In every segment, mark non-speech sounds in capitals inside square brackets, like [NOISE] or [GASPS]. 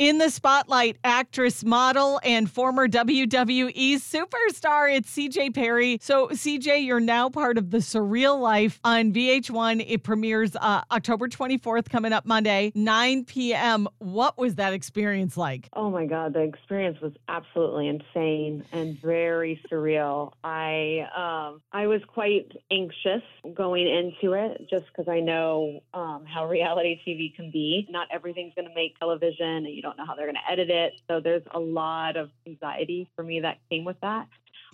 In the spotlight, actress, model, and former WWE superstar, it's CJ Perry. So, CJ, you're now part of The Surreal Life on VH1. It premieres uh, October 24th, coming up Monday, 9 p.m. What was that experience like? Oh my God, the experience was absolutely insane and very surreal. I um, I was quite anxious going into it just because I know um, how reality TV can be. Not everything's going to make television, you don't know how they're going to edit it. So there's a lot of anxiety for me that came with that.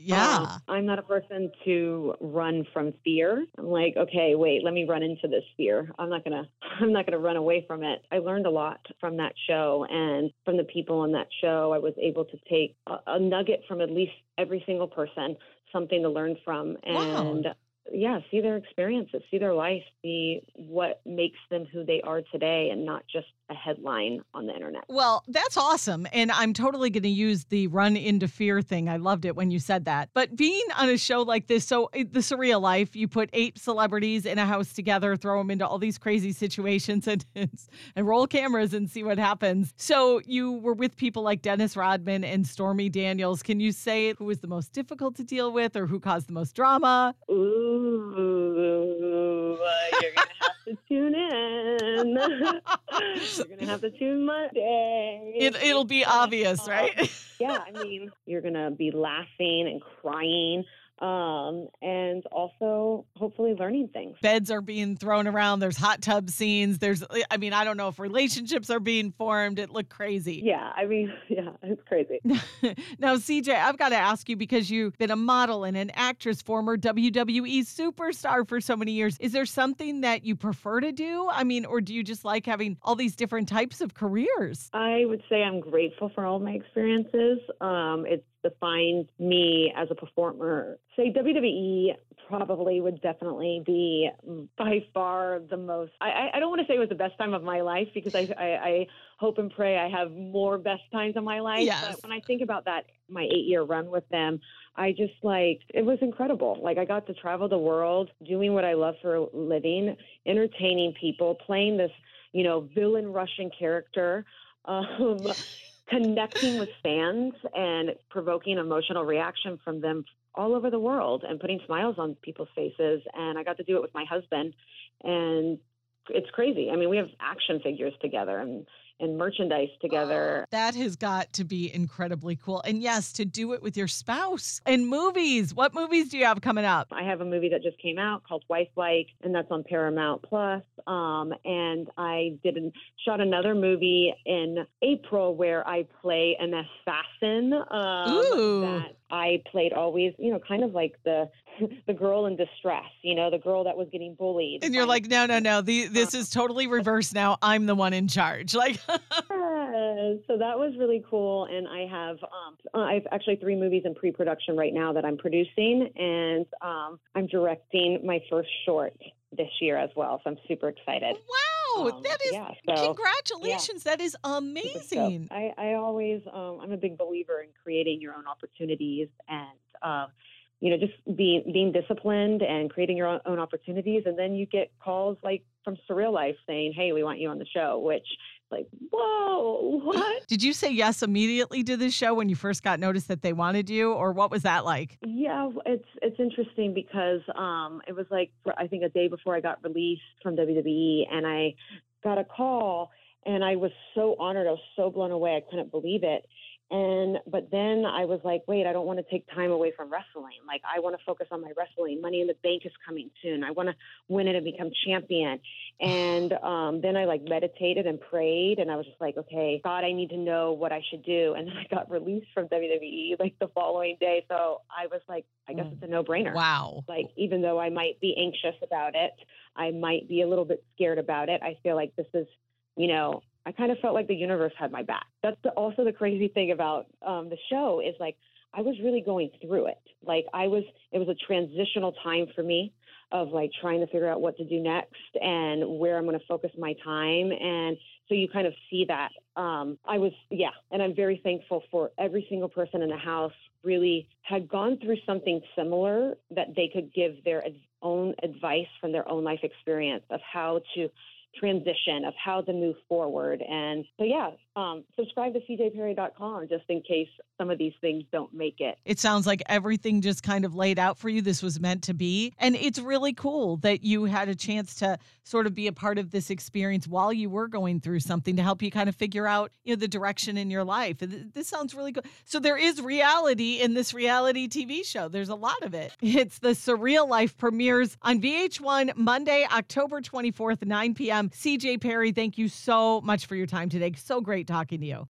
Yeah. Um, I'm not a person to run from fear. I'm like, okay, wait, let me run into this fear. I'm not gonna [LAUGHS] I'm not gonna run away from it. I learned a lot from that show and from the people on that show. I was able to take a, a nugget from at least every single person, something to learn from and Wow. Yeah, see their experiences, see their life, see what makes them who they are today and not just a headline on the internet. Well, that's awesome. And I'm totally going to use the run into fear thing. I loved it when you said that. But being on a show like this, so eh, the surreal life, you put eight celebrities in a house together, throw them into all these crazy situations [LAUGHS] and, and roll cameras and see what happens. So you were with people like Dennis Rodman and Stormy Daniels. Can you say who was the most difficult to deal with or who caused the most drama? Ooh, uh, you're gonna have to tune in. [LAUGHS] you're gonna have to tune Monday. It, it'll be obvious, right? [LAUGHS] yeah, I mean, you're gonna be laughing and crying, um, and also hopefully learning things. beds are being thrown around. There's hot tub scenes. There's, I mean, I don't know if relationships are being formed. It looked crazy. Yeah, I mean, [LAUGHS] yeah, it's crazy. [LAUGHS] now, CJ, I've got to ask you because you've been a model and an actress, former WWE superstar for so many years. Is there something that you prefer to do? I mean, or do you just like having all these different types of careers? I would say I'm grateful for all my experiences. Um, it's defined me as a performer. Say WWE probably would definitely be by far the most. I, I- don't want to say it was the best time of my life because I, I, I hope and pray I have more best times of my life. Yes. But when I think about that, my eight year run with them, I just like it was incredible. Like I got to travel the world, doing what I love for a living, entertaining people, playing this, you know, villain Russian character. Um, connecting with fans and provoking emotional reaction from them all over the world and putting smiles on people's faces. And I got to do it with my husband, and it's crazy. I mean, we have action figures together and and merchandise together. [GASPS] That has got to be incredibly cool. And yes, to do it with your spouse and movies. What movies do you have coming up? I have a movie that just came out called Wifelike, and that's on Paramount Plus. Um, and I did an, shot another movie in April where I play an assassin. Um, Ooh. That I played always, you know, kind of like the [LAUGHS] the girl in distress, you know, the girl that was getting bullied. And you're like, no, no, no. The, this is totally reversed now. I'm the one in charge. [LAUGHS] Like, so that was really cool, and I have um, I have actually three movies in pre-production right now that I'm producing, and um, I'm directing my first short this year as well. So I'm super excited. wow, Um, that is yeah, so congratulations. That is amazing. I, I always um, I'm a big believer in creating your own opportunities and. Um, you know, just being being disciplined and creating your own, own opportunities, and then you get calls like from Surreal Life saying, "Hey, we want you on the show," which, like, whoa, [LAUGHS] [LAUGHS] what? Did you say yes immediately to this show when you first got noticed that they wanted you, or what was that like? Yeah, it's it's interesting because um, it was like for, I think a day before I got released from WWE, and I got a call, and I was so honored. I was so blown away. I couldn't believe it. And but then I was like, wait, I don't want to take time away from wrestling. Like I want to focus on my wrestling. Money in the Bank is coming soon. I want to win it and become champion. And um, then I like meditated and prayed, and I was just like, okay, God, I need to know what I should do. And then I got released from WWE like the following day. So I was like, I guess it's a no brainer. Wow. Like even though I might be anxious about it, I might be a little bit scared about it. I feel like this is, you know, I kind of felt like the universe had my back. That's the, also the crazy thing about um, the show is like I was really going through it. Like I was, it was a transitional time for me of like trying to figure out what to do next and where I'm going to focus my time. And so you kind of see that. Um, I was, yeah, and I'm very thankful for every single person in the house really had gone through something similar that they could give their ad- own advice from their own life experience of how to transition of how to move forward. And so, yeah, um, subscribe to cjperry.com just in case some of these things don't make it. It sounds like everything just kind of laid out for you. This was meant to be. And it's really cool that you had a chance to sort of be a part of this experience while you were going through something to help you kind of figure out, you know, the direction in your life. This sounds really good. So there is reality in this reality TV show. There's a lot of it. [LAUGHS] It's the Surreal Life premieres on VH1 Monday, October 24th, 9 p.m. CJ Perry, thank you so much for your time today. So great talking to you.